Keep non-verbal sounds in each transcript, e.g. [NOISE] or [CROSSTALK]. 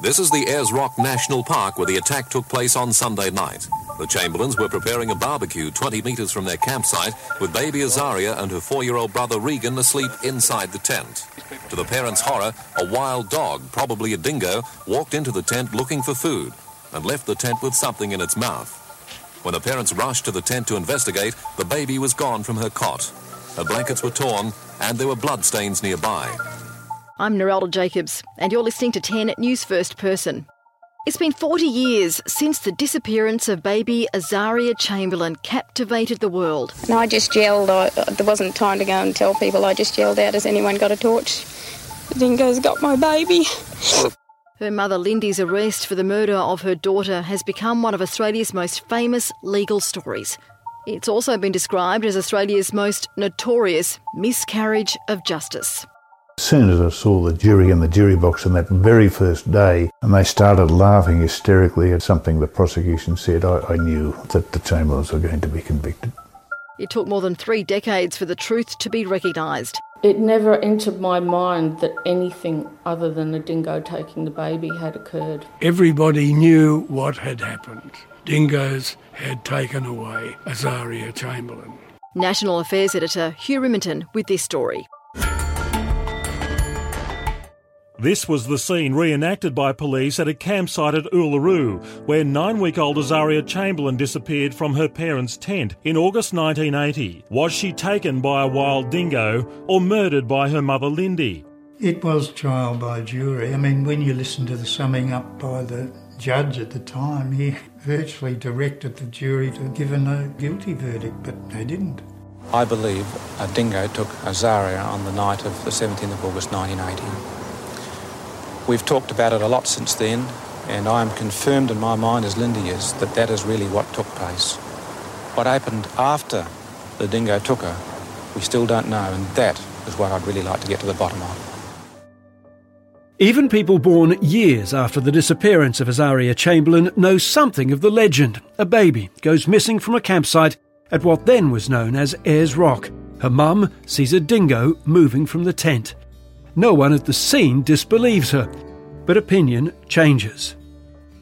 This is the Ayers Rock National Park where the attack took place on Sunday night. The Chamberlains were preparing a barbecue 20 metres from their campsite with baby Azaria and her four year old brother Regan asleep inside the tent. To the parents' horror, a wild dog, probably a dingo, walked into the tent looking for food and left the tent with something in its mouth. When the parents rushed to the tent to investigate, the baby was gone from her cot. Her blankets were torn and there were bloodstains nearby. I'm Narelda Jacobs, and you're listening to 10 News First Person. It's been 40 years since the disappearance of baby Azaria Chamberlain captivated the world. And I just yelled. I, uh, there wasn't time to go and tell people. I just yelled out, "Has anyone got a torch?" The dingo's got my baby. Her mother Lindy's arrest for the murder of her daughter has become one of Australia's most famous legal stories. It's also been described as Australia's most notorious miscarriage of justice. As soon as I saw the jury in the jury box on that very first day, and they started laughing hysterically at something the prosecution said, I, I knew that the Chamberlains were going to be convicted. It took more than three decades for the truth to be recognised. It never entered my mind that anything other than a dingo taking the baby had occurred. Everybody knew what had happened. Dingoes had taken away Azaria Chamberlain. National Affairs Editor Hugh Riminton with this story. This was the scene reenacted by police at a campsite at Uluru, where nine week old Azaria Chamberlain disappeared from her parents' tent in August 1980. Was she taken by a wild dingo or murdered by her mother Lindy? It was trial by jury. I mean, when you listen to the summing up by the judge at the time, he virtually directed the jury to give a no guilty verdict, but they didn't. I believe a dingo took Azaria on the night of the 17th of August 1980. We've talked about it a lot since then, and I am confirmed in my mind, as Lindy is, that that is really what took place. What happened after the dingo took her, we still don't know, and that is what I'd really like to get to the bottom of. Even people born years after the disappearance of Azaria Chamberlain know something of the legend. A baby goes missing from a campsite at what then was known as Ayers Rock. Her mum sees a dingo moving from the tent. No one at the scene disbelieves her, but opinion changes.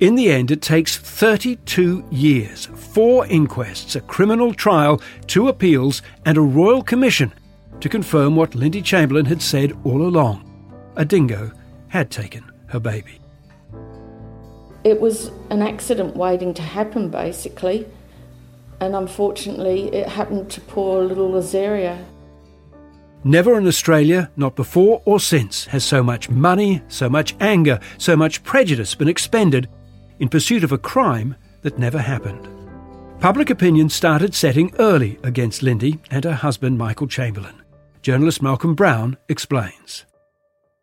In the end, it takes 32 years, four inquests, a criminal trial, two appeals, and a royal commission to confirm what Lindy Chamberlain had said all along. A dingo had taken her baby. It was an accident waiting to happen, basically, and unfortunately, it happened to poor little Azaria. Never in Australia, not before or since, has so much money, so much anger, so much prejudice been expended in pursuit of a crime that never happened. Public opinion started setting early against Lindy and her husband Michael Chamberlain. Journalist Malcolm Brown explains.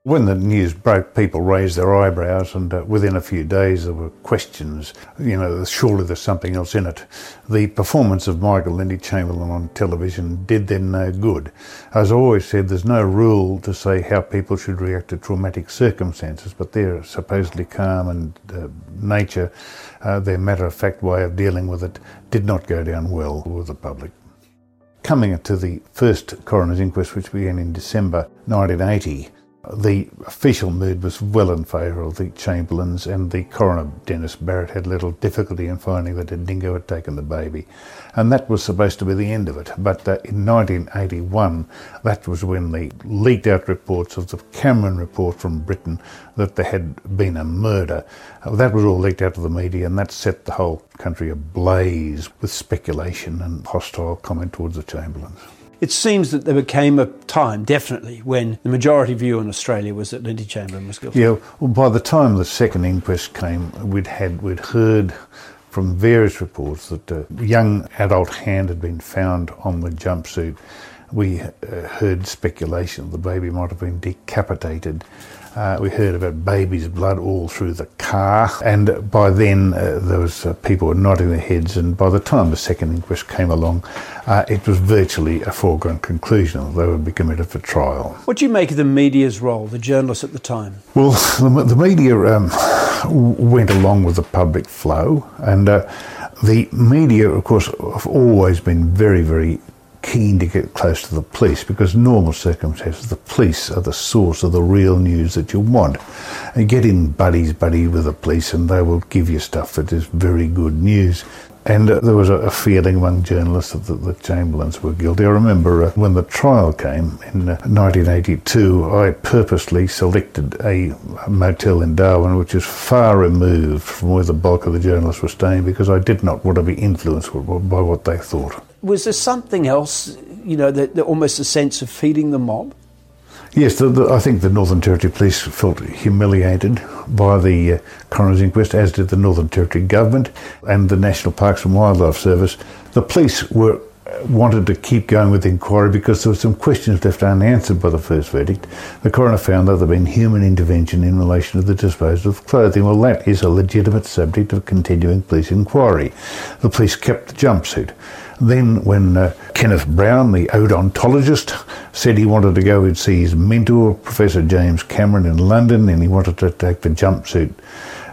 When the news broke, people raised their eyebrows, and uh, within a few days there were questions. You know, surely there's something else in it. The performance of Michael Lindy Chamberlain on television did them no good. As I always said, there's no rule to say how people should react to traumatic circumstances, but their supposedly calm and uh, nature, uh, their matter of fact way of dealing with it, did not go down well with the public. Coming to the first coroner's inquest, which began in December 1980, the official mood was well in favour of the Chamberlains, and the coroner, Denis Barritt, had little difficulty in finding that a dingo had taken the baby. And that was supposed to be the end of it. But uh, in 1981, that was when the leaked out reports of the Cameron report from Britain that there had been a murder. Uh, that was all leaked out to the media, and that set the whole country ablaze with speculation and hostile comment towards the Chamberlains. It seems that there became a time, definitely, when the majority view in Australia was that Lindy Chamberlain was guilty. Yeah, well, by the time the second inquest came, we'd had we'd heard from various reports that a young adult hand had been found on the jumpsuit. We uh, heard speculation the baby might have been decapitated. Uh, we heard about baby's blood all through the car, and by then uh, there was uh, people were nodding their heads. And by the time the second inquest came along, uh, it was virtually a foregone conclusion that they would be committed for trial. What do you make of the media's role, the journalists at the time? Well, [LAUGHS] the, the media um, went along with the public flow, and uh, the media, of course, have always been very, very keen to get close to the police because normal circumstances the police are the source of the real news that you want. And get in buddies buddy with the police and they will give you stuff that is very good news. And uh, there was a, a, feeling among journalists that the, Chamberlains were guilty. I remember uh, when the trial came in uh, 1982, I purposely selected a, a motel in Darwin which is far removed from where the bulk of the journalists were staying because I did not want to be influenced by what they thought was there something else, you know, that, that almost a sense of feeding the mob? Yes, the, the, I think the Northern Territory Police felt humiliated by the uh, coroner's inquest, as did the Northern Territory government and the National Parks and Wildlife Service. The police were wanted to keep going with the inquiry because there were some questions left unanswered by the first verdict. The coroner found that there had been human intervention in relation to the disposal of clothing. Well, that is a legitimate subject of continuing police inquiry. The police kept the jumpsuit. Then, when uh, Kenneth Brown, the odontologist, said he wanted to go and see his mentor, Professor James Cameron, in London, and he wanted to take the jumpsuit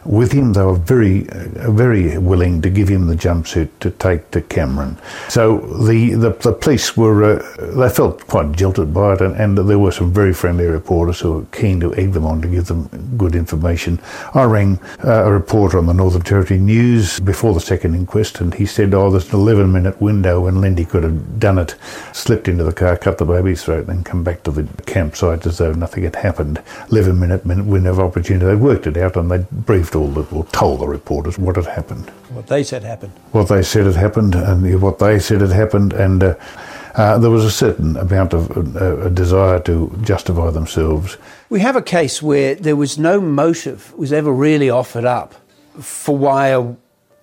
with him. They were very, uh, very willing to give him the jumpsuit to take to Cameron. So the, the, the police were, uh, they felt quite jilted by it, and, and, there were some very friendly reporters who were keen to egg them on to give them good information. I rang uh, a reporter on the Northern Territory News before the second inquest, and he said, oh, there's an 11 minute window when Lindy could have done it, slipped into the car, cut the baby's throat, and then come back to the campsite as though nothing had happened. 11 minute window of opportunity. They worked it out and they briefed briefed all the, or told the reporters what had happened. What they said happened. What they said had happened, and what they said had happened, and uh, uh, there was a certain amount of uh, a desire to justify themselves. We have a case where there was no motive was ever really offered up for why a,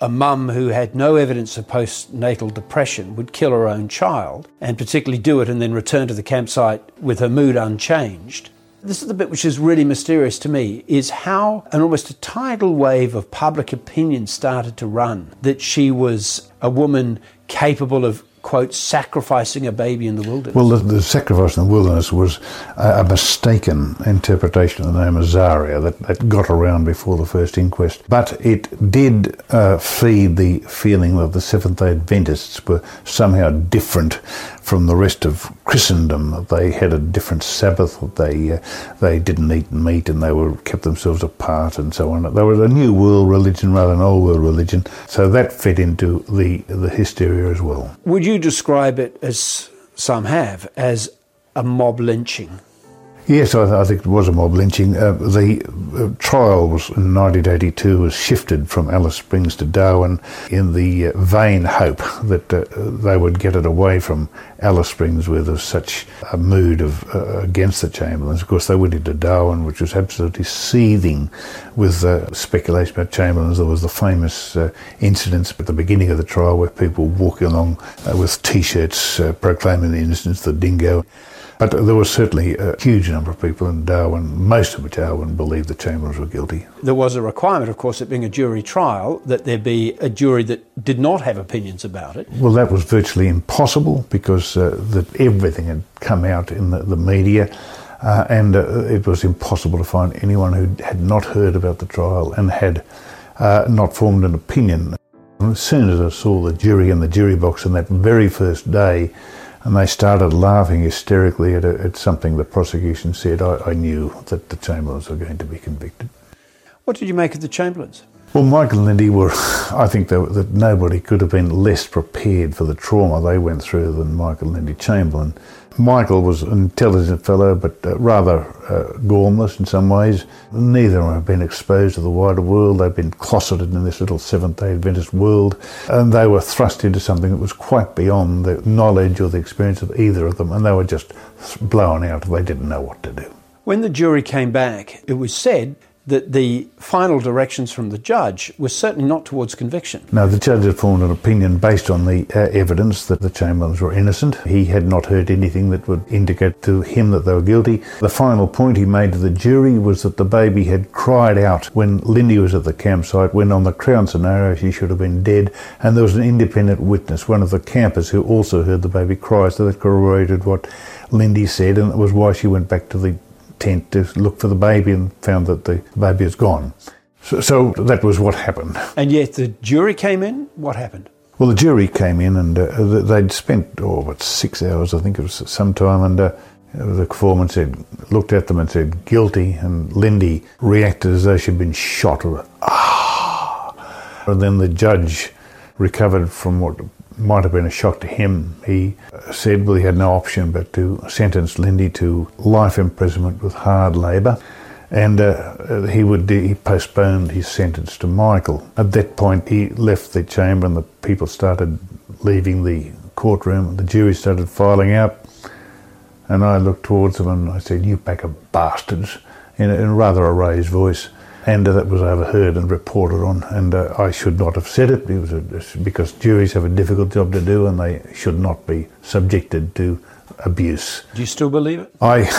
a mum who had no evidence of postnatal depression would kill her own child, and particularly do it and then return to the campsite with her mood unchanged. This is the bit which is really mysterious to me is how an almost a tidal wave of public opinion started to run that she was a woman capable of quote, sacrificing a baby in the wilderness. Well, the, the sacrifice in the wilderness was a, a, mistaken interpretation of the name Azaria that, that got around before the first inquest. But it did uh, feed the feeling that the Seventh day Adventists were somehow different from the rest of Christendom. They had a different Sabbath. They uh, they didn't eat meat and they were kept themselves apart and so on. They were a new world religion rather than old world religion. So that fed into the the hysteria as well. Would you describe it as some have as a mob lynching? Yes, I, I, think it was a mob lynching. Uh, the uh, trial was in 1982 was shifted from Alice Springs to Darwin in the uh, vain hope that uh, they would get it away from Alice Springs, where there's such a mood of uh, against the Chamberlains. Of course, they went into Darwin, which was absolutely seething with uh, speculation about Chamberlains. There was the famous incidents at the beginning of the trial where people walking along with T-shirts proclaiming the innocence of the dingo. But there was certainly a huge number of people in Darwin, most of which Darwin, believed the Chamberlains were guilty. There was a requirement, of course, it being a jury trial, that there be a jury that did not have opinions about it. Well, that was virtually impossible because uh, that everything had come out in the, the media. Uh, and uh, it was impossible to find anyone who had not heard about the trial and had uh, not formed an opinion. As soon as I saw the jury in the jury box on that very first day, and they started laughing hysterically at, at something the prosecution said. I, I, knew that the Chamberlains were going to be convicted. What did you make of the Chamberlains? Well, Michael and Lindy were, I think that, nobody could have been less prepared for the trauma they went through than Michael and Lindy Chamberlain. Michael was an intelligent fellow, but uh, rather uh, gormless in some ways. Neither of them had been exposed to the wider world. They'd been closeted in this little Seventh day Adventist world, and they were thrust into something that was quite beyond the knowledge or the experience of either of them, and they were just blown out. They didn't know what to do. When the jury came back, it was said that the final directions from the judge were certainly not towards conviction. No, the judge had formed an opinion based on the uh, evidence that the Chamberlains were innocent. He had not heard anything that would indicate to him that they were guilty. The final point he made to the jury was that the baby had cried out when Lindy was at the campsite, when on the Crown scenario she should have been dead, and there was an independent witness, one of the campers, who also heard the baby cry, so that corroborated what Lindy said, and it was why she went back to the tent to look for the baby and found that the baby is gone. So, so that was what happened. And yet the jury came in. What happened? Well, the jury came in and uh, they'd spent, oh, what, six hours, I think it was some time, and uh, the foreman said, looked at them and said, guilty, and Lindy reacted as though she'd been shot. Ah! And then the judge recovered from what might have been a shock to him. He said well, he had no option but to sentence Lindy to life imprisonment with hard labour, and uh, he would he postponed his sentence to Michael. At that point, he left the chamber, and the people started leaving the courtroom. The jury started filing out, and I looked towards them and I said, "You pack of bastards," in, in rather a raised voice and uh, that was overheard and reported on. And uh, I should not have said it. It was a, because juries have a difficult job to do, and they should not be subjected to abuse. Do you still believe it? I,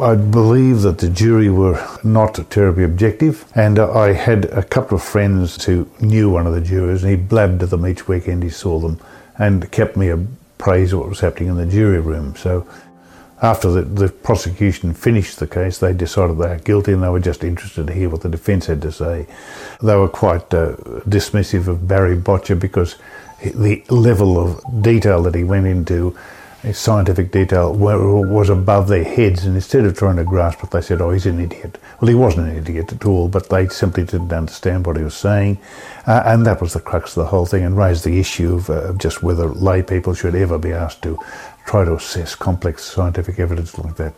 I believe that the jury were not terribly objective, and uh, I had a couple of friends who knew one of the jurors, and he blabbed to them each weekend he saw them, and kept me appraised of what was happening in the jury room. So after the, the, prosecution finished the case, they decided they were guilty and they were just interested to hear what the defence had to say. They were quite uh, dismissive of Barry Boettcher because the level of detail that he went into, scientific detail, was above their heads. And instead of trying to grasp it, they said, oh, he's an idiot. Well, he wasn't an idiot at all, but they simply didn't understand what he was saying. Uh, and that was the crux of the whole thing and raised the issue of, uh, of just whether lay people should ever be asked to try to assess complex scientific evidence like that.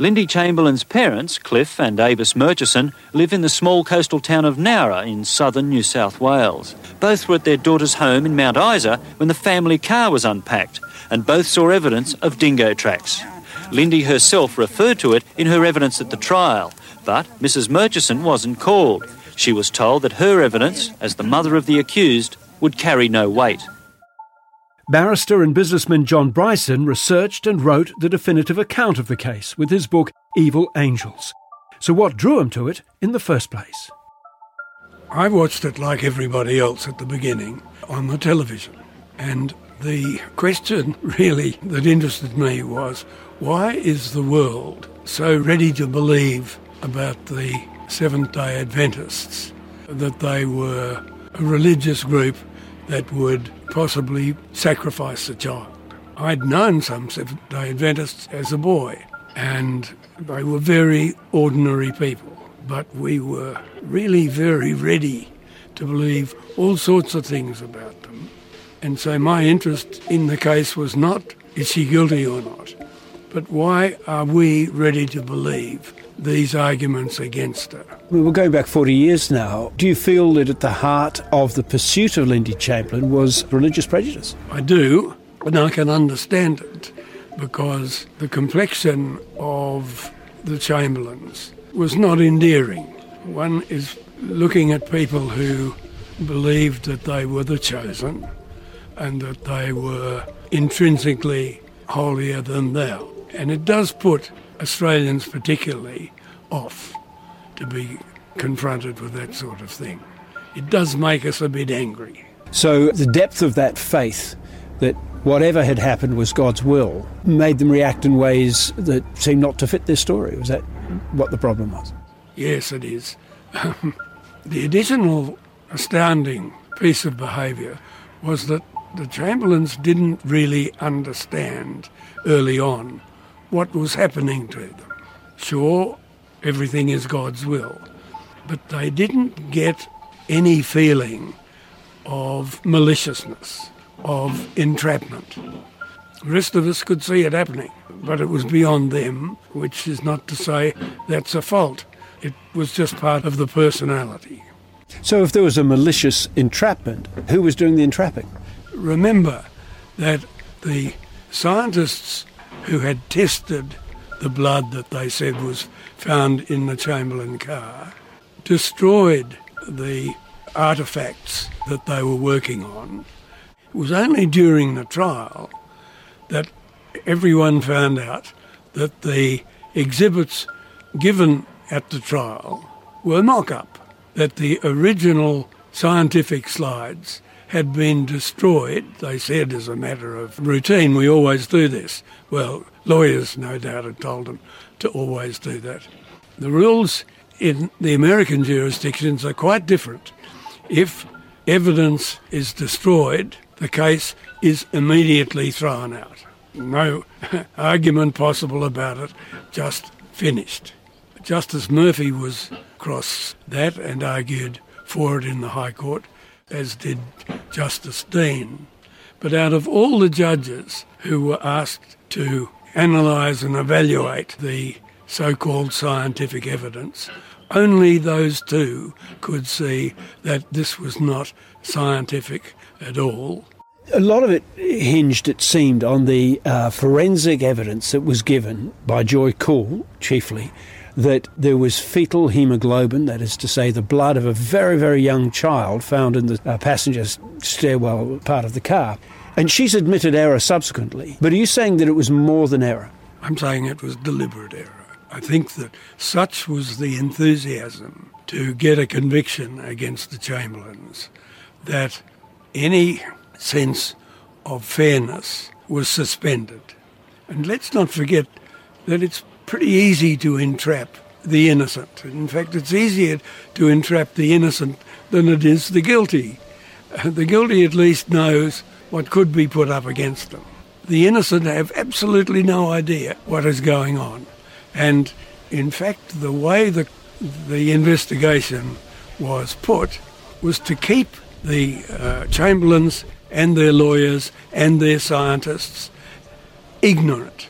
Lindy Chamberlain's parents, Cliff and Avis Murchison, live in the small coastal town of Nowra in southern New South Wales. Both were at their daughter's home in Mount Isa when the family car was unpacked, and both saw evidence of dingo tracks. Lindy herself referred to it in her evidence at the trial, but Mrs. Murchison wasn't called. She was told that her evidence, as the mother of the accused, would carry no weight. Barrister and businessman John Bryson researched and wrote the definitive account of the case with his book Evil Angels. So, what drew him to it in the first place? I watched it like everybody else at the beginning on the television. And the question [LAUGHS] really that interested me was why is the world so ready to believe about the Seventh day Adventists that they were a religious group that would possibly sacrifice a child. I'd known some Seventh day Adventists as a boy, and they were very ordinary people, but we were really very ready to believe all sorts of things about them. And so my interest in the case was not is she guilty or not, but why are we ready to believe these arguments against it. We're going back 40 years now. Do you feel that at the heart of the pursuit of Lindy Chamberlain was religious prejudice? I do, and I can understand it because the complexion of the Chamberlains was not endearing. One is looking at people who believed that they were the chosen and that they were intrinsically holier than thou. And it does put Australians particularly off to be confronted with that sort of thing. It does make us a bit angry. So the depth of that faith that whatever had happened was God's will made them react in ways that seemed not to fit their story. Was that what the problem was? Yes, it is. [LAUGHS] the additional astounding piece of behaviour was that the Chamberlains didn't really understand early on what was happening to them. Sure, everything is God's will, but they didn't get any feeling of maliciousness, of entrapment. The rest of us could see it happening, but it was beyond them, which is not to say that's a fault. It was just part of the personality. So, if there was a malicious entrapment, who was doing the entrapping? Remember that the scientists who had tested the blood that they said was found in the Chamberlain car, destroyed the artefacts that they were working on. It was only during the trial that everyone found out that the exhibits given at the trial were mock up, that the original scientific slides had been destroyed. They said, as a matter of routine, we always do this. Well, lawyers, no doubt, had told them to always do that. The rules in the American jurisdictions are quite different. If evidence is destroyed, the case is immediately thrown out. No [LAUGHS] argument possible about it, just finished. Justice Murphy was across that and argued for it in the High Court, as did Justice Deane. But out of all the judges who were asked to analyse and evaluate the so called scientific evidence, only those two could see that this was not scientific at all. A lot of it hinged, it seemed, on the uh, forensic evidence that was given by Joy Kuhl, chiefly, that there was fetal hemoglobin, that is to say, the blood of a very, very young child found in the uh, passenger stairwell part of the car. And she's admitted error subsequently. But are you saying that it was more than error? I'm saying it was deliberate error. I think that such was the enthusiasm to get a conviction against the Chamberlains that any sense of fairness was suspended. And let's not forget that it's pretty easy to entrap the innocent. In fact, it's easier to entrap the innocent than it is the guilty. The guilty at least knows what could be put up against them. The innocent have absolutely no idea what is going on. And in fact, the way the, the investigation was put was to keep the uh, Chamberlains and their lawyers and their scientists ignorant,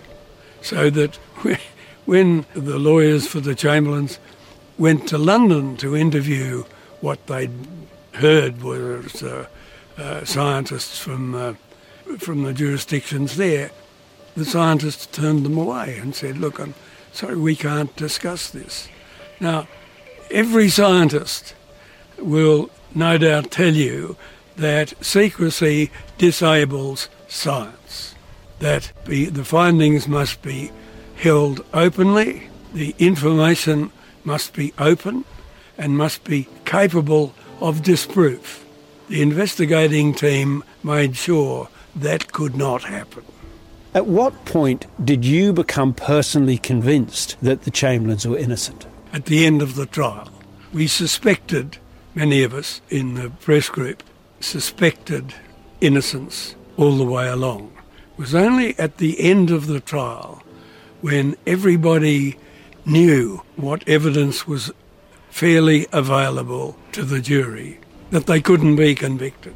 so that [LAUGHS] when the lawyers for the Chamberlains went to London to interview what they'd heard was uh, uh, scientists from uh, from the jurisdictions there, the scientists turned them away and said, "Look, I'm sorry, we can't discuss this." Now, every scientist will no doubt tell you that secrecy disables science, that the findings must be held openly, the information must be open and must be capable of disproof. The investigating team made sure that could not happen. At what point did you become personally convinced that the Chamberlains were innocent? At the end of the trial. We suspected, many of us in the press group, suspected innocence all the way along. It was only at the end of the trial when everybody knew what evidence was fairly available to the jury that they couldn't be convicted.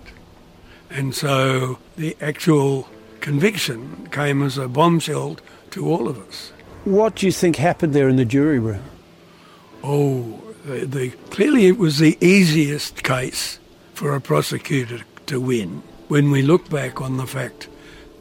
And so the actual conviction came as a bombshell to all of us. What do you think happened there in the jury room? Oh, the, the, clearly it was the easiest case for a prosecutor to win when we look back on the fact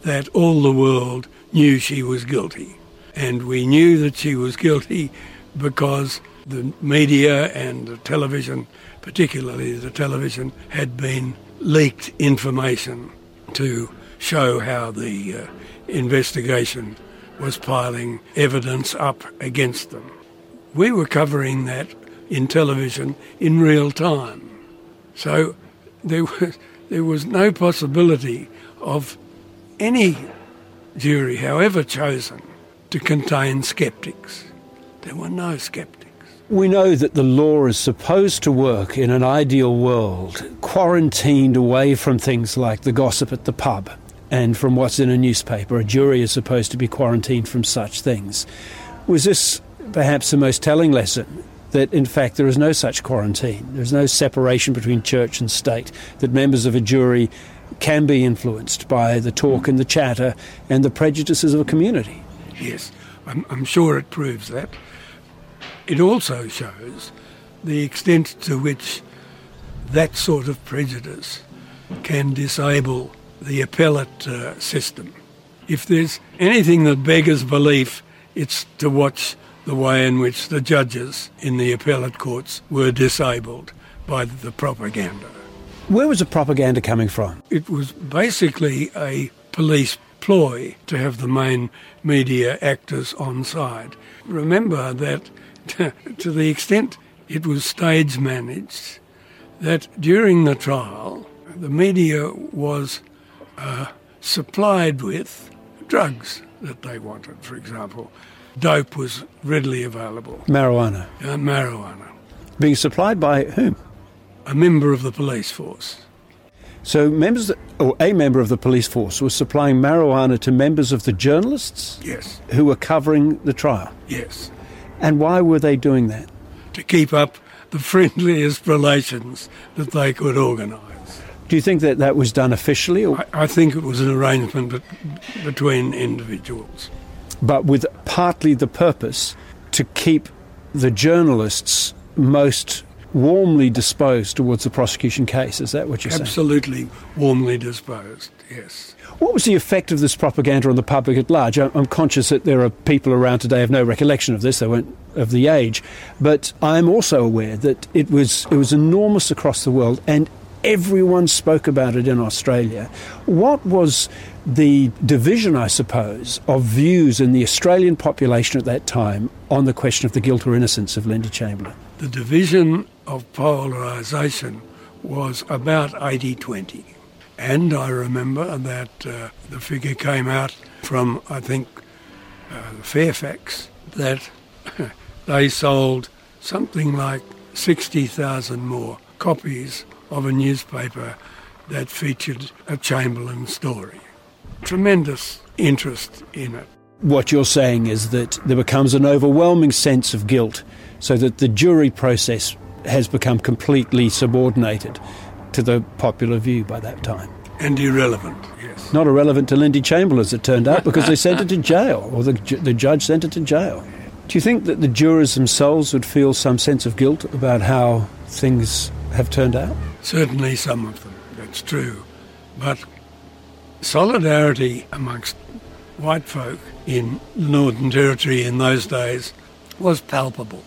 that all the world knew she was guilty. And we knew that she was guilty because the media and the television, particularly the television, had been leaked information to show how the uh, investigation was piling evidence up against them. We were covering that in television in real time. So there was, there was no possibility of any jury, however chosen, to contain skeptics. There were no skeptics. We know that the law is supposed to work in an ideal world, quarantined away from things like the gossip at the pub and from what's in a newspaper. A jury is supposed to be quarantined from such things. Was this perhaps the most telling lesson? That in fact there is no such quarantine. There's no separation between church and state. That members of a jury can be influenced by the talk and the chatter and the prejudices of a community. Yes, I'm, I'm sure it proves that. It also shows the extent to which that sort of prejudice can disable the appellate uh, system. If there's anything that beggars belief it's to watch the way in which the judges in the appellate courts were disabled by the propaganda. Where was the propaganda coming from? It was basically a police ploy to have the main media actors on side. Remember that [LAUGHS] to the extent it was stage managed, that during the trial, the media was uh, supplied with drugs that they wanted. For example, dope was readily available. Marijuana. Uh, marijuana. Being supplied by whom? A member of the police force. So members, or a member of the police force, was supplying marijuana to members of the journalists. Yes. Who were covering the trial. Yes. And why were they doing that? To keep up the friendliest relations that they could organise. Do you think that that was done officially? Or? I, I think it was an arrangement be- between individuals. But with partly the purpose to keep the journalists most warmly disposed towards the prosecution case. Is that what you're Absolutely saying? Absolutely warmly disposed, yes. What was the effect of this propaganda on the public at large? I'm conscious that there are people around today who have no recollection of this, they weren't of the age, but I'm also aware that it was it was enormous across the world and everyone spoke about it in Australia. What was the division, I suppose, of views in the Australian population at that time on the question of the guilt or innocence of Linda Chamberlain? The division of polarisation was about 80 20. And I remember that uh, the figure came out from, I think, uh, Fairfax, that [LAUGHS] they sold something like 60,000 more copies of a newspaper that featured a Chamberlain story. Tremendous interest in it. What you're saying is that there becomes an overwhelming sense of guilt, so that the jury process has become completely subordinated to the popular view by that time. And irrelevant, yes. Not irrelevant to Lindy Chamberlain, as it turned out, because they sent her to jail, or the, the judge sent her to jail. Do you think that the jurors themselves would feel some sense of guilt about how things have turned out? Certainly some of them, that's true. But solidarity amongst white folk in the Northern Territory in those days was palpable.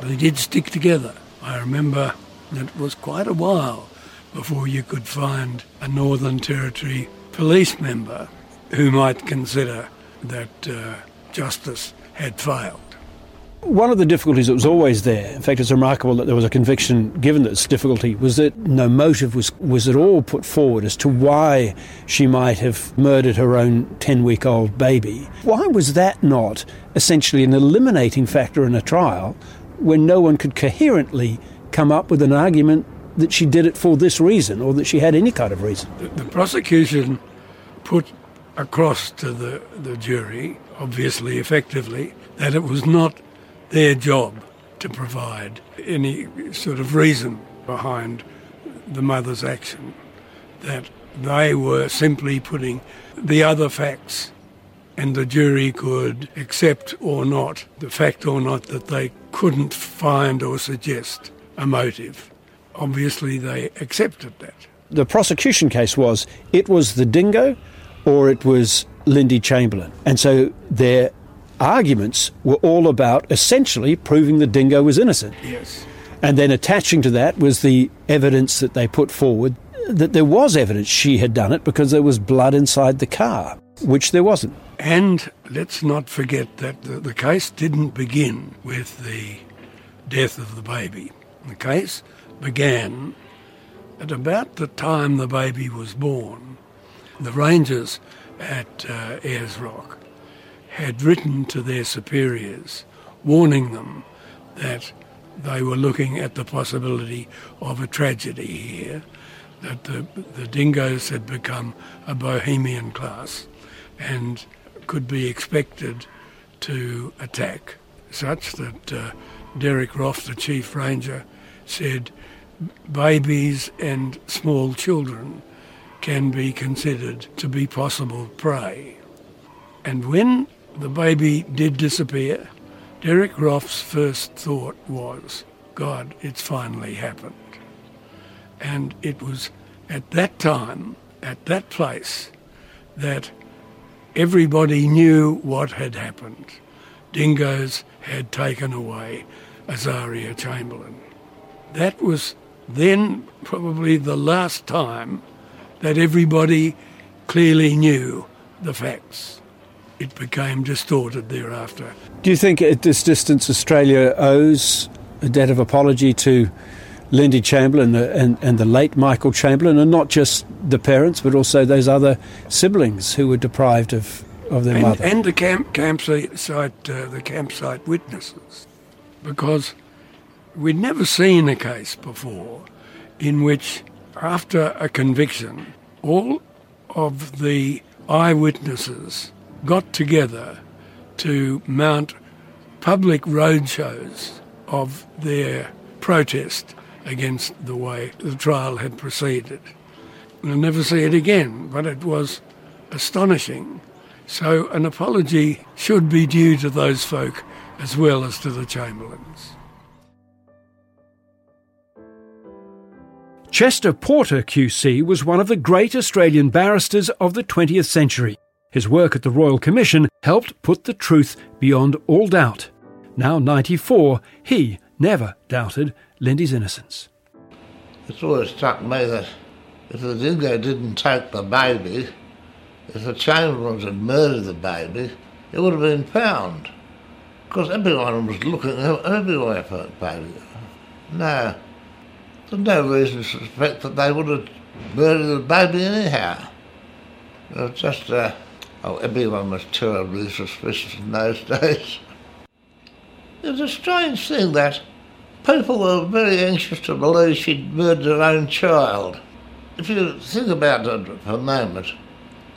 They did stick together. I remember that it was quite a while before you could find a Northern Territory police member who might consider that uh, justice had failed. One of the difficulties that was always there, in fact, it's remarkable that there was a conviction given this difficulty, was that no motive was, was at all put forward as to why she might have murdered her own 10 week old baby. Why was that not essentially an eliminating factor in a trial when no one could coherently come up with an argument that she did it for this reason or that she had any kind of reason? The, the prosecution put across to the, the jury, obviously effectively, that it was not their job to provide any sort of reason behind the mother's action, that they were simply putting the other facts and the jury could accept or not the fact or not that they couldn't find or suggest a motive. Obviously, they accepted that. The prosecution case was it was the dingo or it was Lindy Chamberlain. And so their arguments were all about essentially proving the dingo was innocent. Yes. And then attaching to that was the evidence that they put forward that there was evidence she had done it because there was blood inside the car, which there wasn't. And let's not forget that the, the case didn't begin with the death of the baby. The case began at about the time the baby was born. The rangers at uh, Ayers Rock had written to their superiors warning them that they were looking at the possibility of a tragedy here, that the, the dingoes had become a bohemian class and could be expected to attack, such that uh, Derek Roff, the chief ranger, said babies and small children can be considered to be possible prey. And when the baby did disappear, Derek Roff's first thought was, God, it's finally happened. And it was at that time, at that place, that everybody knew what had happened. dingoes had taken away Azaria Chamberlain. That was then probably the last time that everybody clearly knew the facts. It became distorted thereafter. Do you think at this distance Australia owes a debt of apology to Lindy Chamberlain and, and the late Michael Chamberlain, and not just the parents, but also those other siblings who were deprived of, of their and, mother? And the camp, campsite, uh, the campsite witnesses, because we'd never seen a case before in which, after a conviction, all of the eyewitnesses got together to mount public roadshows of their protest against the way the trial had proceeded. We'll never see it again, but it was astonishing. So an apology should be due to those folk as well as to the Chamberlains. Chester Porter QC was one of the great Australian barristers of the 20th century. His work at the Royal Commission helped put the truth beyond all doubt. Now 94, he never doubted Lindy's innocence. It's always struck me that if the dingo didn't take the baby, if the Chamberlains had murdered the baby, it would have been found. Because everyone was looking everywhere for the baby. No, there's no reason to suspect that they would have murdered the baby anyhow. It was just, uh, oh, everyone was terribly suspicious in those [LAUGHS] days. It's a strange thing that people were very anxious to believe she'd murdered her own child. If you think about it for a moment,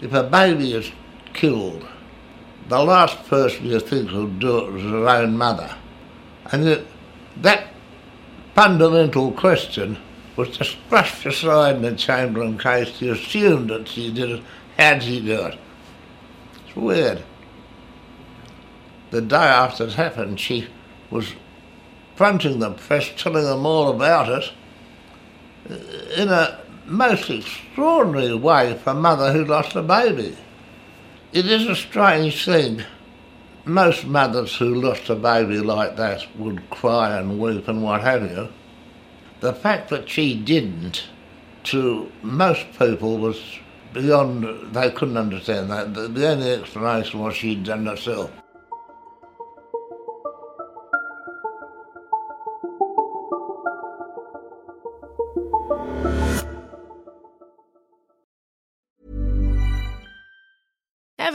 if a baby is killed, the last person you think would do it was her own mother. And that fundamental question was just brushed aside in the Chamberlain case. She assumed that she did it. How'd she do it? It's weird. The day after it happened, she was fronting the press, telling them all about it, uh, in a most extraordinary way for a mother who lost a baby. It is a strange thing. Most mothers who lost a baby like that would cry and weep and what have you. The fact that she didn't, to most people, was beyond, they couldn't understand that. The only explanation was she'd done herself.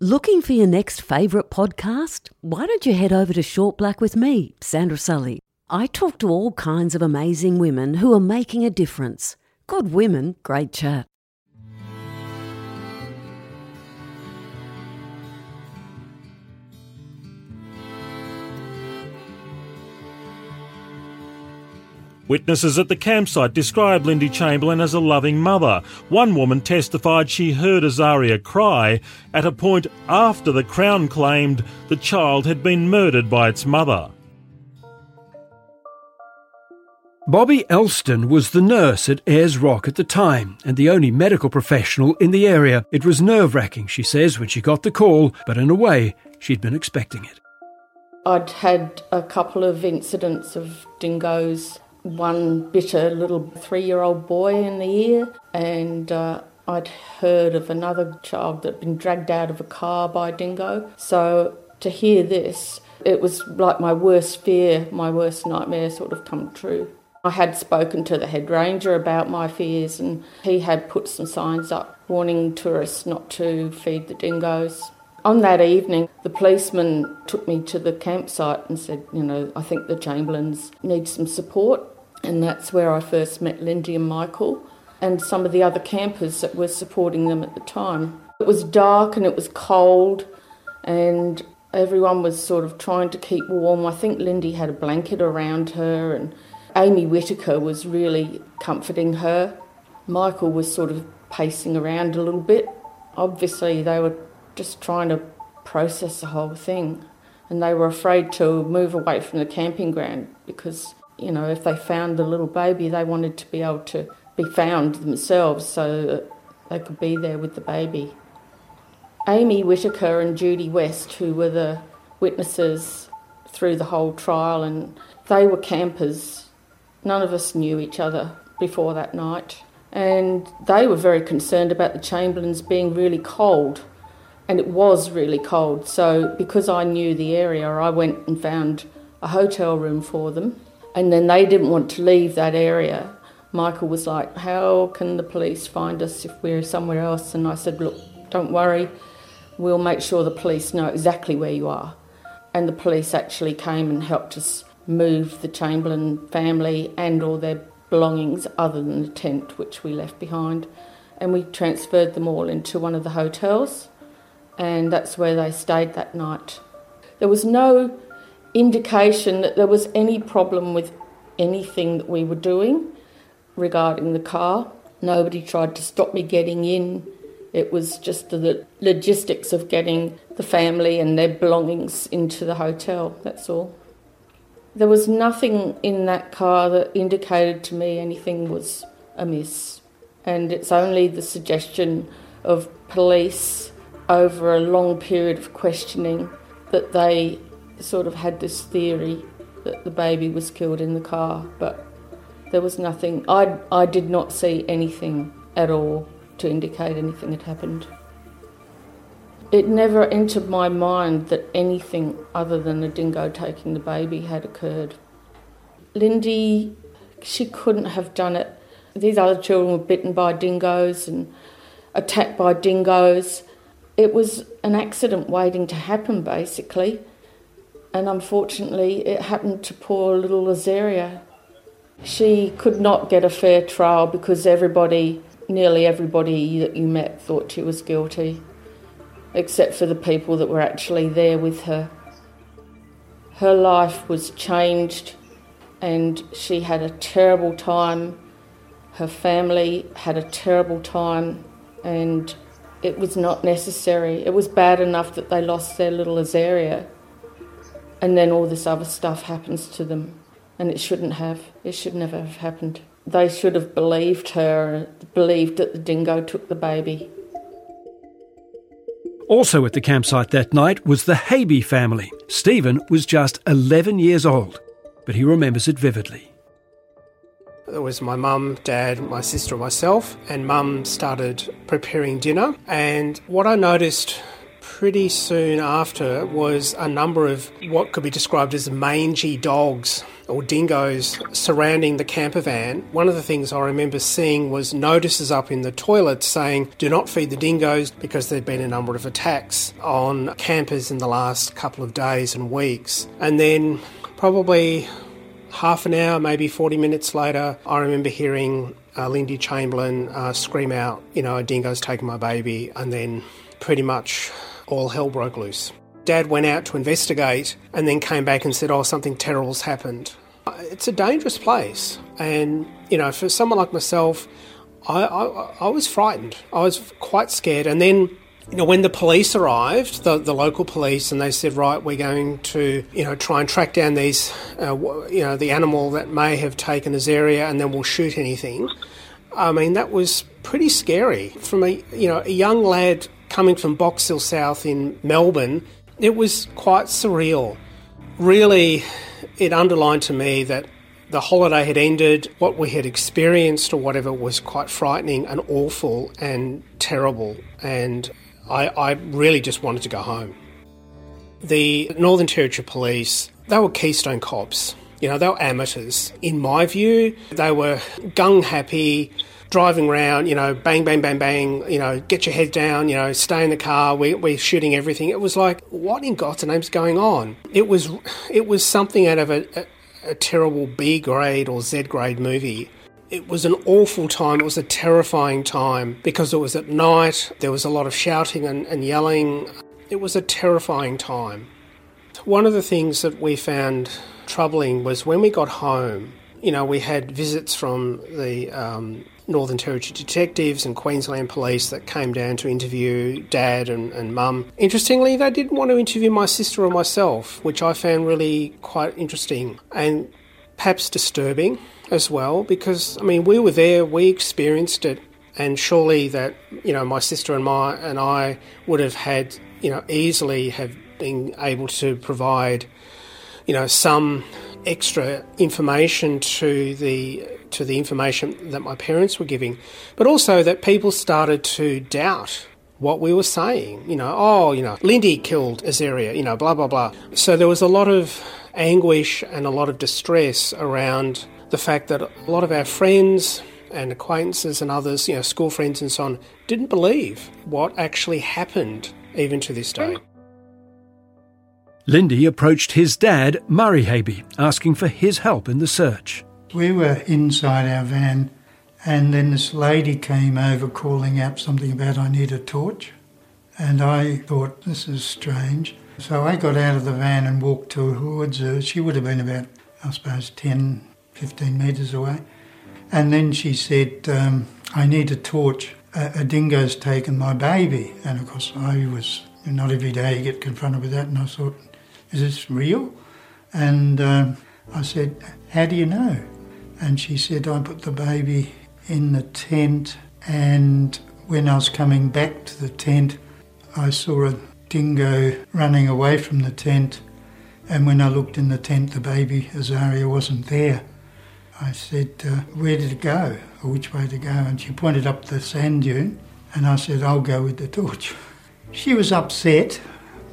Looking for your next favourite podcast? Why don't you head over to Short Black with me, Sandra Sully? I talk to all kinds of amazing women who are making a difference. Good women, great chat. Witnesses at the campsite described Lindy Chamberlain as a loving mother. One woman testified she heard Azaria cry at a point after the Crown claimed the child had been murdered by its mother. Bobby Elston was the nurse at Ayers Rock at the time and the only medical professional in the area. It was nerve wracking, she says, when she got the call, but in a way, she'd been expecting it. I'd had a couple of incidents of dingoes. One bitter little three year old boy in the ear, and uh, I'd heard of another child that had been dragged out of a car by a dingo. So to hear this, it was like my worst fear, my worst nightmare sort of come true. I had spoken to the head ranger about my fears, and he had put some signs up warning tourists not to feed the dingoes. On that evening, the policeman took me to the campsite and said, You know, I think the Chamberlains need some support. And that's where I first met Lindy and Michael and some of the other campers that were supporting them at the time. It was dark and it was cold, and everyone was sort of trying to keep warm. I think Lindy had a blanket around her, and Amy Whitaker was really comforting her. Michael was sort of pacing around a little bit. Obviously, they were just trying to process the whole thing, and they were afraid to move away from the camping ground because, you know, if they found the little baby, they wanted to be able to be found themselves so they could be there with the baby. Amy Whittaker and Judy West, who were the witnesses through the whole trial, and they were campers. None of us knew each other before that night. And they were very concerned about the Chamberlains being really cold. And it was really cold. So, because I knew the area, I went and found a hotel room for them. And then they didn't want to leave that area. Michael was like, How can the police find us if we're somewhere else? And I said, Look, don't worry, we'll make sure the police know exactly where you are. And the police actually came and helped us move the Chamberlain family and all their belongings other than the tent which we left behind. And we transferred them all into one of the hotels, and that's where they stayed that night. There was no indication that there was any problem with anything that we were doing regarding the car. Nobody tried to stop me getting in. It was just the logistics of getting the family and their belongings into the hotel, that's all. There was nothing in that car that indicated to me anything was amiss. And it's only the suggestion of police over a long period of questioning that they sort of had this theory that the baby was killed in the car. But there was nothing, I, I did not see anything at all to indicate anything had happened. It never entered my mind that anything other than a dingo taking the baby had occurred. Lindy, she couldn't have done it. These other children were bitten by dingoes and attacked by dingoes. It was an accident waiting to happen, basically. And unfortunately, it happened to poor little Azaria. She could not get a fair trial because everybody nearly everybody that you met thought she was guilty, except for the people that were actually there with her. Her life was changed and she had a terrible time. Her family had a terrible time and it was not necessary. It was bad enough that they lost their little Azaria and then all this other stuff happens to them and it shouldn't have. It should never have happened. They should have believed her, believed that the dingo took the baby. Also at the campsite that night was the Haby family. Stephen was just 11 years old, but he remembers it vividly. It was my mum, dad, my sister, and myself, and mum started preparing dinner. And what I noticed pretty soon after was a number of what could be described as mangy dogs or dingoes surrounding the camper van. One of the things I remember seeing was notices up in the toilet saying, do not feed the dingoes because there'd been a number of attacks on campers in the last couple of days and weeks. And then probably half an hour, maybe 40 minutes later, I remember hearing uh, Lindy Chamberlain uh, scream out, you know, a dingo's taken my baby, and then pretty much all hell broke loose. Dad went out to investigate and then came back and said, Oh, something terrible's happened. It's a dangerous place. And, you know, for someone like myself, I, I, I was frightened. I was quite scared. And then you know, when the police arrived, the, the local police, and they said, right, we're going to, you know, try and track down these, uh, you know, the animal that may have taken Azaria, and then we'll shoot anything. I mean, that was pretty scary. From a, you know, a young lad coming from Box Hill South in Melbourne, it was quite surreal. Really, it underlined to me that the holiday had ended, what we had experienced or whatever was quite frightening and awful and terrible, and I, I really just wanted to go home. The Northern Territory Police, they were Keystone cops. You know, they were amateurs. In my view, they were gung happy, driving around, you know, bang, bang, bang, bang, you know, get your head down, you know, stay in the car, we, we're shooting everything. It was like, what in God's name's going on? It was, it was something out of a, a, a terrible B grade or Z grade movie. It was an awful time. It was a terrifying time because it was at night. There was a lot of shouting and, and yelling. It was a terrifying time. One of the things that we found troubling was when we got home, you know, we had visits from the um, Northern Territory detectives and Queensland police that came down to interview dad and, and mum. Interestingly, they didn't want to interview my sister or myself, which I found really quite interesting and perhaps disturbing as well because I mean we were there, we experienced it, and surely that you know my sister and my and I would have had you know easily have been able to provide you know some extra information to the to the information that my parents were giving, but also that people started to doubt what we were saying. You know, oh, you know, Lindy killed Azaria, you know, blah blah blah. So there was a lot of anguish and a lot of distress around the fact that a lot of our friends and acquaintances and others, you know, school friends and so on, didn't believe what actually happened even to this day. Lindy approached his dad, Murray Haby, asking for his help in the search. We were inside our van, and then this lady came over calling out something about I need a torch. And I thought, this is strange. So I got out of the van and walked towards her. She would have been about, I suppose, 10, 15 metres away. And then she said, um, I need a torch. A, a dingo's taken my baby. And of course, I was, not every day you get confronted with that. And I thought, is this real? And um, I said, how do you know? And she said, I put the baby in the tent. And when I was coming back to the tent, I saw a dingo running away from the tent. And when I looked in the tent, the baby Azaria wasn't there. I said, uh, Where did it go? Or which way to go? And she pointed up the sand dune. And I said, I'll go with the torch. [LAUGHS] She was upset,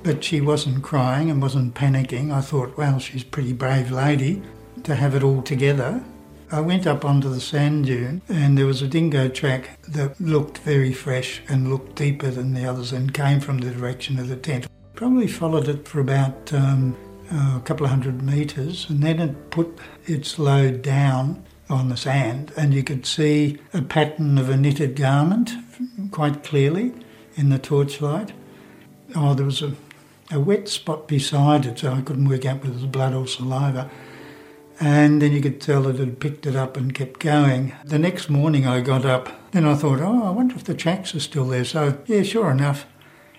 but she wasn't crying and wasn't panicking. I thought, well, she's a pretty brave lady to have it all together. I went up onto the sand dune and there was a dingo track that looked very fresh and looked deeper than the others and came from the direction of the tent. Probably followed it for about um, a couple of hundred metres and then it put its load down on the sand and you could see a pattern of a knitted garment quite clearly in the torchlight. Oh, there was a, a wet spot beside it, so I couldn't work out whether it was blood or saliva. And then you could tell that it had picked it up and kept going. The next morning I got up, then I thought, oh, I wonder if the tracks are still there. So, yeah, sure enough,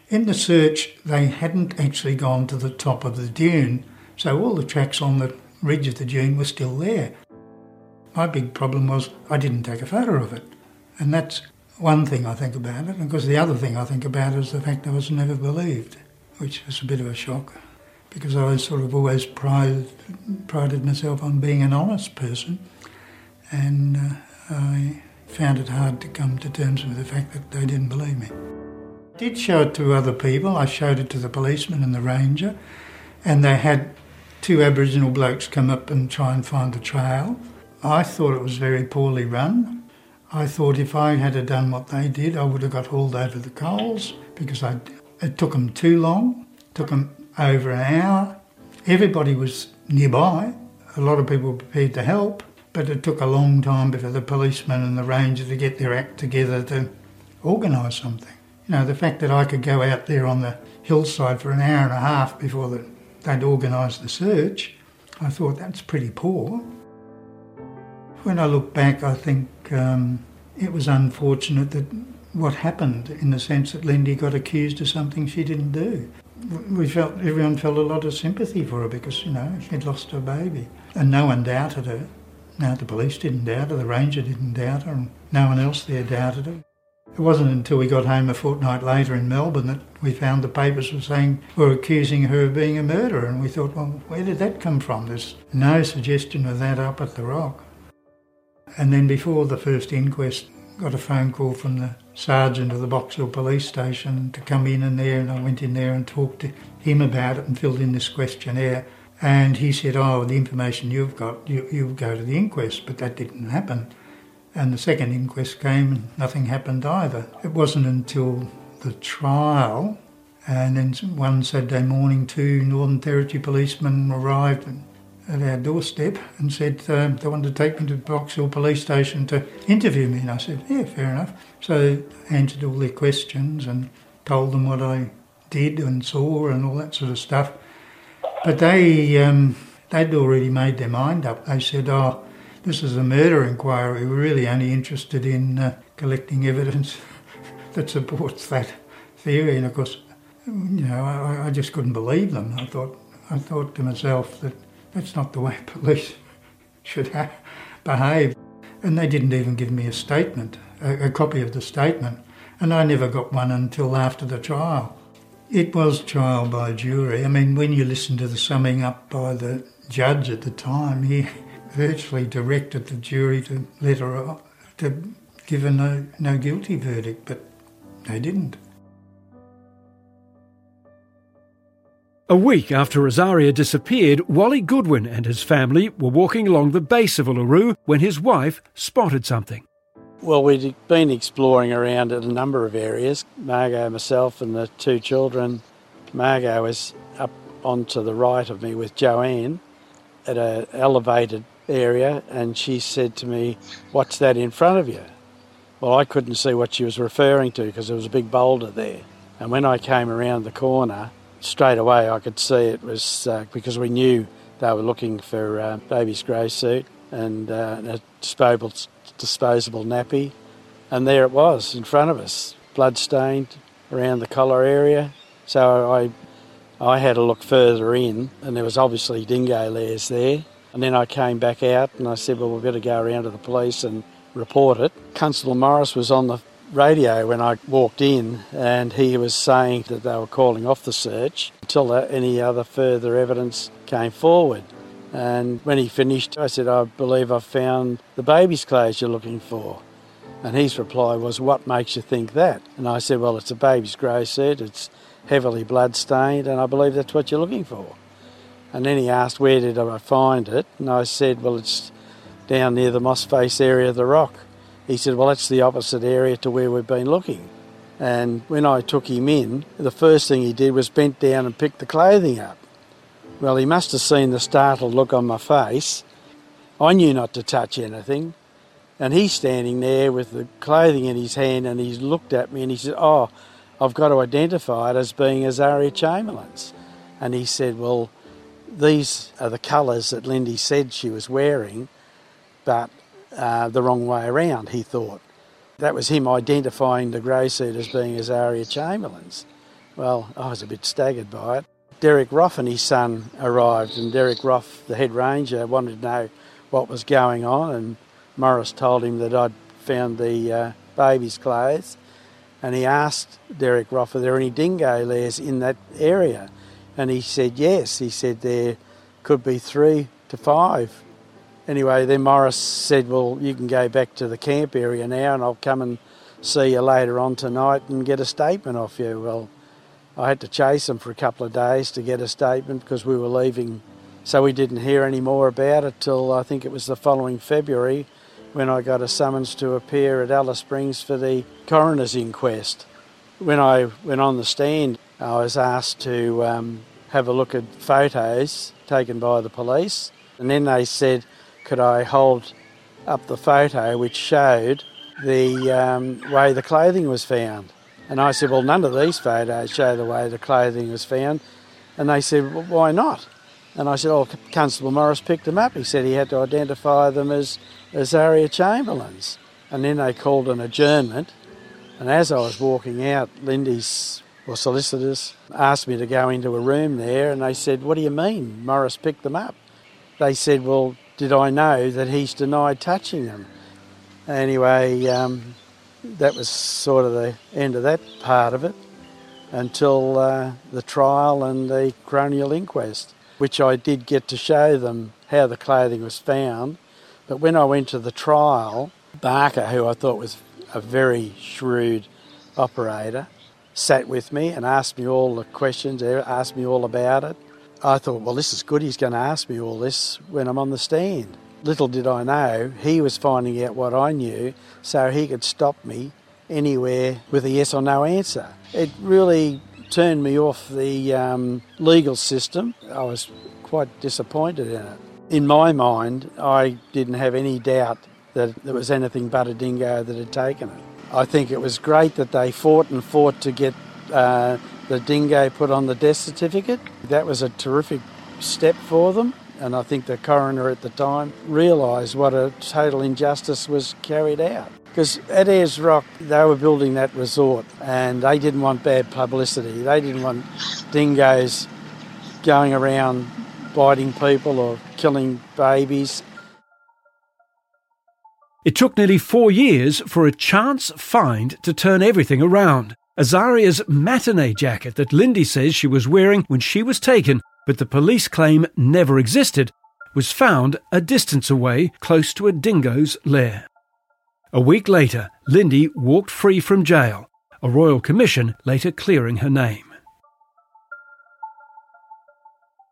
in the search, they hadn't actually gone to the top of the dune, so all the tracks on the ridge of the dune were still there. My big problem was I didn't take a photo of it. And that's one thing I think about it. Because the other thing I think about is the fact I was never believed, which was a bit of a shock because I sort of always prided, prided myself on being an honest person. And uh, I found it hard to come to terms with the fact that they didn't believe me. I did show it to other people. I showed it to the policeman and the ranger, and they had two Aboriginal blokes come up and try and find the trail. I thought it was very poorly run. I thought if I had done what they did, I would have got hauled over the coals because I, it took them too long. Took them over an hour. Everybody was nearby. A lot of people were prepared to help, but it took a long time before the policeman and the ranger to get their act together to organise something. You know, the fact that I could go out there on the hillside for an hour and a half before the, they'd organised the search, I thought that's pretty poor. When I look back, I think um, it was unfortunate that what happened in the sense that Lindy got accused of something she didn't do. We felt everyone felt a lot of sympathy for her because you know she'd lost her baby, and no one doubted her. Now the police didn't doubt her, the ranger didn't doubt her, and no one else there doubted her. It wasn't until we got home a fortnight later in Melbourne that we found the papers were saying were accusing her of being a murderer, and we thought, well, where did that come from? There's no suggestion of that up at the Rock. And then before the first inquest, got a phone call from the sergeant of the Box Hill police station to come in and there, and I went in there and talked to him about it and filled in this questionnaire. And he said, "Oh, the information you've got, you you go to the inquest," but that didn't happen. And the second inquest came, and nothing happened either. It wasn't until the trial, and then one Saturday morning, two Northern Territory policemen arrived and at our doorstep and said um, they wanted to take me to Box Hill Police Station to interview me. And I said, yeah, fair enough. So I answered all their questions and told them what I did and saw and all that sort of stuff. But they, um, they'd already made their mind up. They said, oh, this is a murder inquiry. We're really only interested in uh, collecting evidence [LAUGHS] that supports that theory. And of course, you know, I, I just couldn't believe them. I thought, I thought to myself that that's not the way [LAUGHS] police should ha- behave. And they didn't even give me a statement, a, a copy of the statement. And I never got one until after the trial. It was trial by jury. I mean, when you listen to the summing up by the judge at the time, he [LAUGHS] virtually directed the jury to let her off, to give a no, no guilty verdict, but they didn't. A week after Azaria disappeared, Wally Goodwin and his family were walking along the base of Uluru when his wife spotted something. Well, we'd been exploring around at a number of areas. Margot, myself, and the two children. Margot was up onto the right of me with Joanne at an elevated area, and she said to me, What's that in front of you? Well, I couldn't see what she was referring to because there was a big boulder there. And when I came around the corner, straight away I could see it was uh, because we knew they were looking for uh, baby's grey suit and uh, a disposable, disposable nappy. And there it was in front of us, blood stained around the collar area. So I, I had a look further in, and there was obviously dingo layers there. And then I came back out and I said, Well, we better go around to the police and report it. Constable Morris was on the radio when I walked in, and he was saying that they were calling off the search until any other further evidence came forward. And when he finished, I said, I believe I've found the baby's clothes you're looking for. And his reply was, What makes you think that? And I said, Well, it's a baby's grey suit, it's heavily blood-stained, and I believe that's what you're looking for. And then he asked, Where did I find it? And I said, Well, it's down near the moss face area of the rock. He said, Well, that's the opposite area to where we've been looking. And when I took him in, the first thing he did was bent down and picked the clothing up. Well, he must have seen the startled look on my face. I knew not to touch anything. And he's standing there with the clothing in his hand and he's looked at me and he said, Oh, I've got to identify it as being Azaria Chamberlain's. And he said, Well, these are the colours that Lindy said she was wearing, but uh, the wrong way around, he thought. That was him identifying the grey suit as being Azaria Chamberlain's. Well, I was a bit staggered by it. Derek Roff and his son arrived, and Derek Roff, the head ranger, wanted to know what was going on, and Morris told him that I'd found the uh, baby's clothes, and he asked Derek Roff, are there any dingo layers in that area? And he said yes. He said there could be three to five. Anyway, then Morris said, Well, you can go back to the camp area now and I'll come and see you later on tonight and get a statement off you. Well, I had to chase him for a couple of days to get a statement because we were leaving. So we didn't hear any more about it till I think it was the following February when I got a summons to appear at Alice Springs for the coroner's inquest. When I went on the stand, I was asked to um, have a look at photos taken by the police, and then they said, could I hold up the photo which showed the um, way the clothing was found? And I said, well, none of these photos show the way the clothing was found. And they said, well, why not? And I said, oh, Constable Morris picked them up. He said he had to identify them as Azaria Chamberlain's. And then they called an adjournment. And as I was walking out, Lindy's or solicitors asked me to go into a room there and they said, What do you mean? Morris picked them up. They said, Well, did I know that he's denied touching them? Anyway, um, that was sort of the end of that part of it until uh, the trial and the coronial inquest, which I did get to show them how the clothing was found. But when I went to the trial, Barker, who I thought was a very shrewd operator, sat with me and asked me all the questions, asked me all about it. I thought, well, this is good. He's going to ask me all this when I'm on the stand. Little did I know, he was finding out what I knew so he could stop me anywhere with a yes or no answer. It really turned me off the um, legal system. I was quite disappointed in it. in my mind, I didn't have any doubt that there was anything but a dingo that had taken it. I think it was great that they fought and fought to get uh, the dingo put on the death certificate. That was a terrific step for them, and I think the coroner at the time realised what a total injustice was carried out. Because at Ayers Rock, they were building that resort and they didn't want bad publicity. They didn't want dingoes going around biting people or killing babies. It took nearly four years for a chance find to turn everything around. Azaria's matinee jacket that Lindy says she was wearing when she was taken, but the police claim never existed, was found a distance away close to a dingo's lair. A week later, Lindy walked free from jail, a royal commission later clearing her name.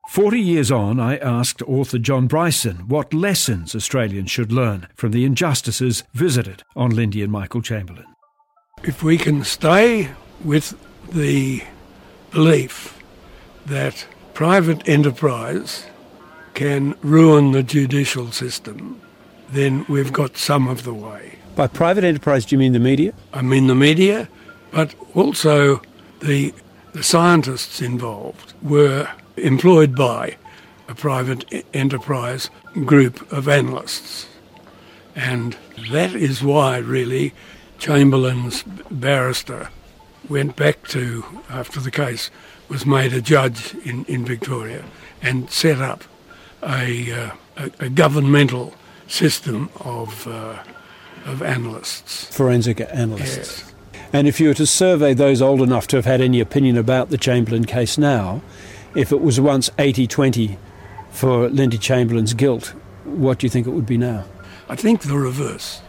Forty years on, I asked author John Bryson what lessons Australians should learn from the injustices visited on Lindy and Michael Chamberlain. If we can stay with the belief that private enterprise can ruin the judicial system, then we've got some of the way. By private enterprise, do you mean the media? I mean the media, but also the, the scientists involved were employed by a private enterprise group of analysts. And that is why, really, Chamberlain's barrister went back to, after the case was made a judge in, in Victoria, and set up a, uh, a, a, governmental system of, uh, of analysts. Forensic analysts. Yes. And if you were to survey those old enough to have had any opinion about the Chamberlain case now, if it was once 80 20 for Lindy Chamberlain's guilt, what do you think it would be now? I think the reverse.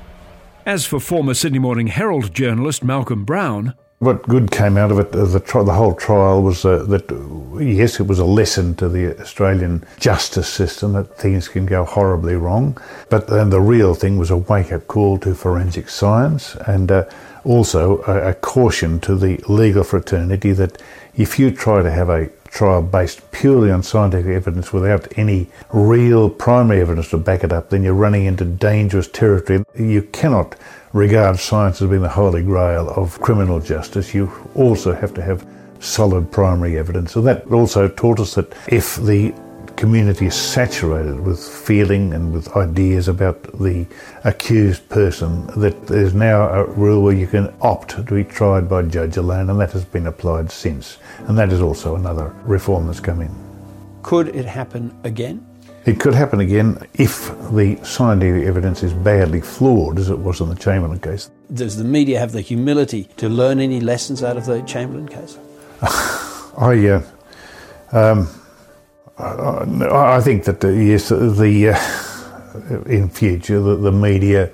As for former Sydney Morning Herald journalist Malcolm Brown, what good came out of it, the, tri- the whole trial, was uh, that, yes, it was a lesson to the Australian justice system that things can go horribly wrong. But then the real thing was a wake up call to forensic science and uh, also a, a caution to the legal fraternity that if you try to have a trial based purely on scientific evidence without any real primary evidence to back it up, then you're running into dangerous territory. You cannot regard science as being the holy grail of criminal justice. You also have to have solid primary evidence. So that also taught us that if the community is saturated with feeling and with ideas about the accused person, that there's now a rule where you can opt to be tried by judge alone, and that has been applied since. And that is also another reform that's come in. Could it happen again? It could happen again if the scientific evidence is badly flawed, as it was in the Chamberlain case. Does the media have the humility to learn any lessons out of the Chamberlain case? [LAUGHS] I, uh, um, I, I, think that yes, the uh, in future the, the media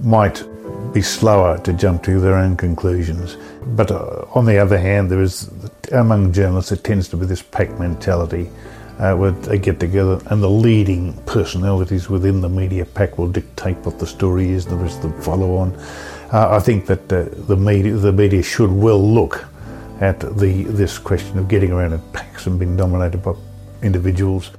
might be slower to jump to their own conclusions. But uh, on the other hand, there is among journalists it tends to be this pack mentality uh, where they get together and the leading personalities within the media pack will dictate what the story is, there is the follow on. Uh, I think that uh, the media the media should well look at the this question of getting around in packs and being dominated by individuals.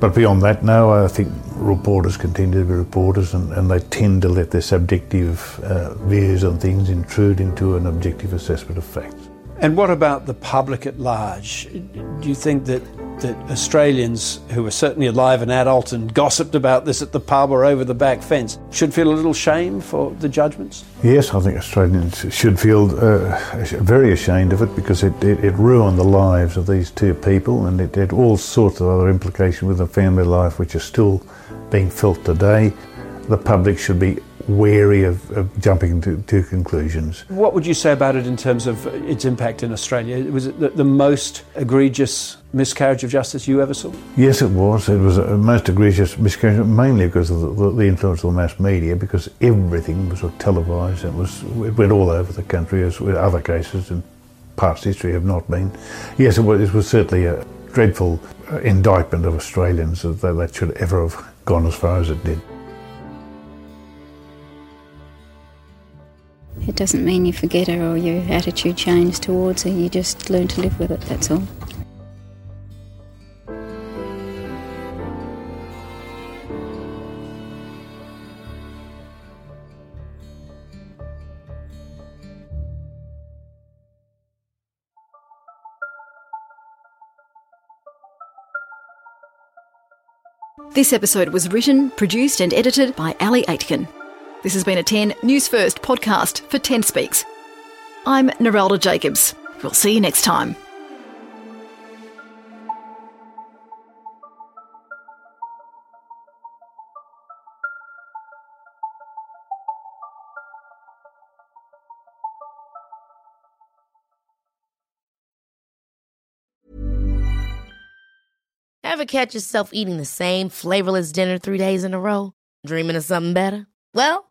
But beyond that, no, I think reporters continue to be reporters and, and they tend to let their subjective uh, views on things intrude into an objective assessment of facts. And what about the public at large? Do you think that that Australians who are certainly alive and adult and gossiped about this at the pub or over the back fence should feel a little shame for the judgments? Yes, I think Australians should feel uh, very ashamed of it because it, it, it, ruined the lives of these two people and it had all sorts of other implications with the family life which are still being felt today. The public should be wary of, of jumping to, to, conclusions. What would you say about it in terms of its impact in Australia? Was it the, the, most egregious miscarriage of justice you ever saw? Yes, it was. It was a most egregious miscarriage, mainly because of the, the influence of the mass media, because everything was televised. It was it went all over the country, as with other cases in past history have not been. Yes, it was, it was certainly a dreadful uh, indictment of Australians that that should ever have gone as far as it did. It doesn't mean you forget her or your attitude changes towards her, you just learn to live with it, that's all. This episode was written, produced, and edited by Ali Aitken. This has been a 10 News First podcast for 10 Speaks. I'm Narelda Jacobs. We'll see you next time. Ever catch yourself eating the same flavorless dinner three days in a row? Dreaming of something better? Well,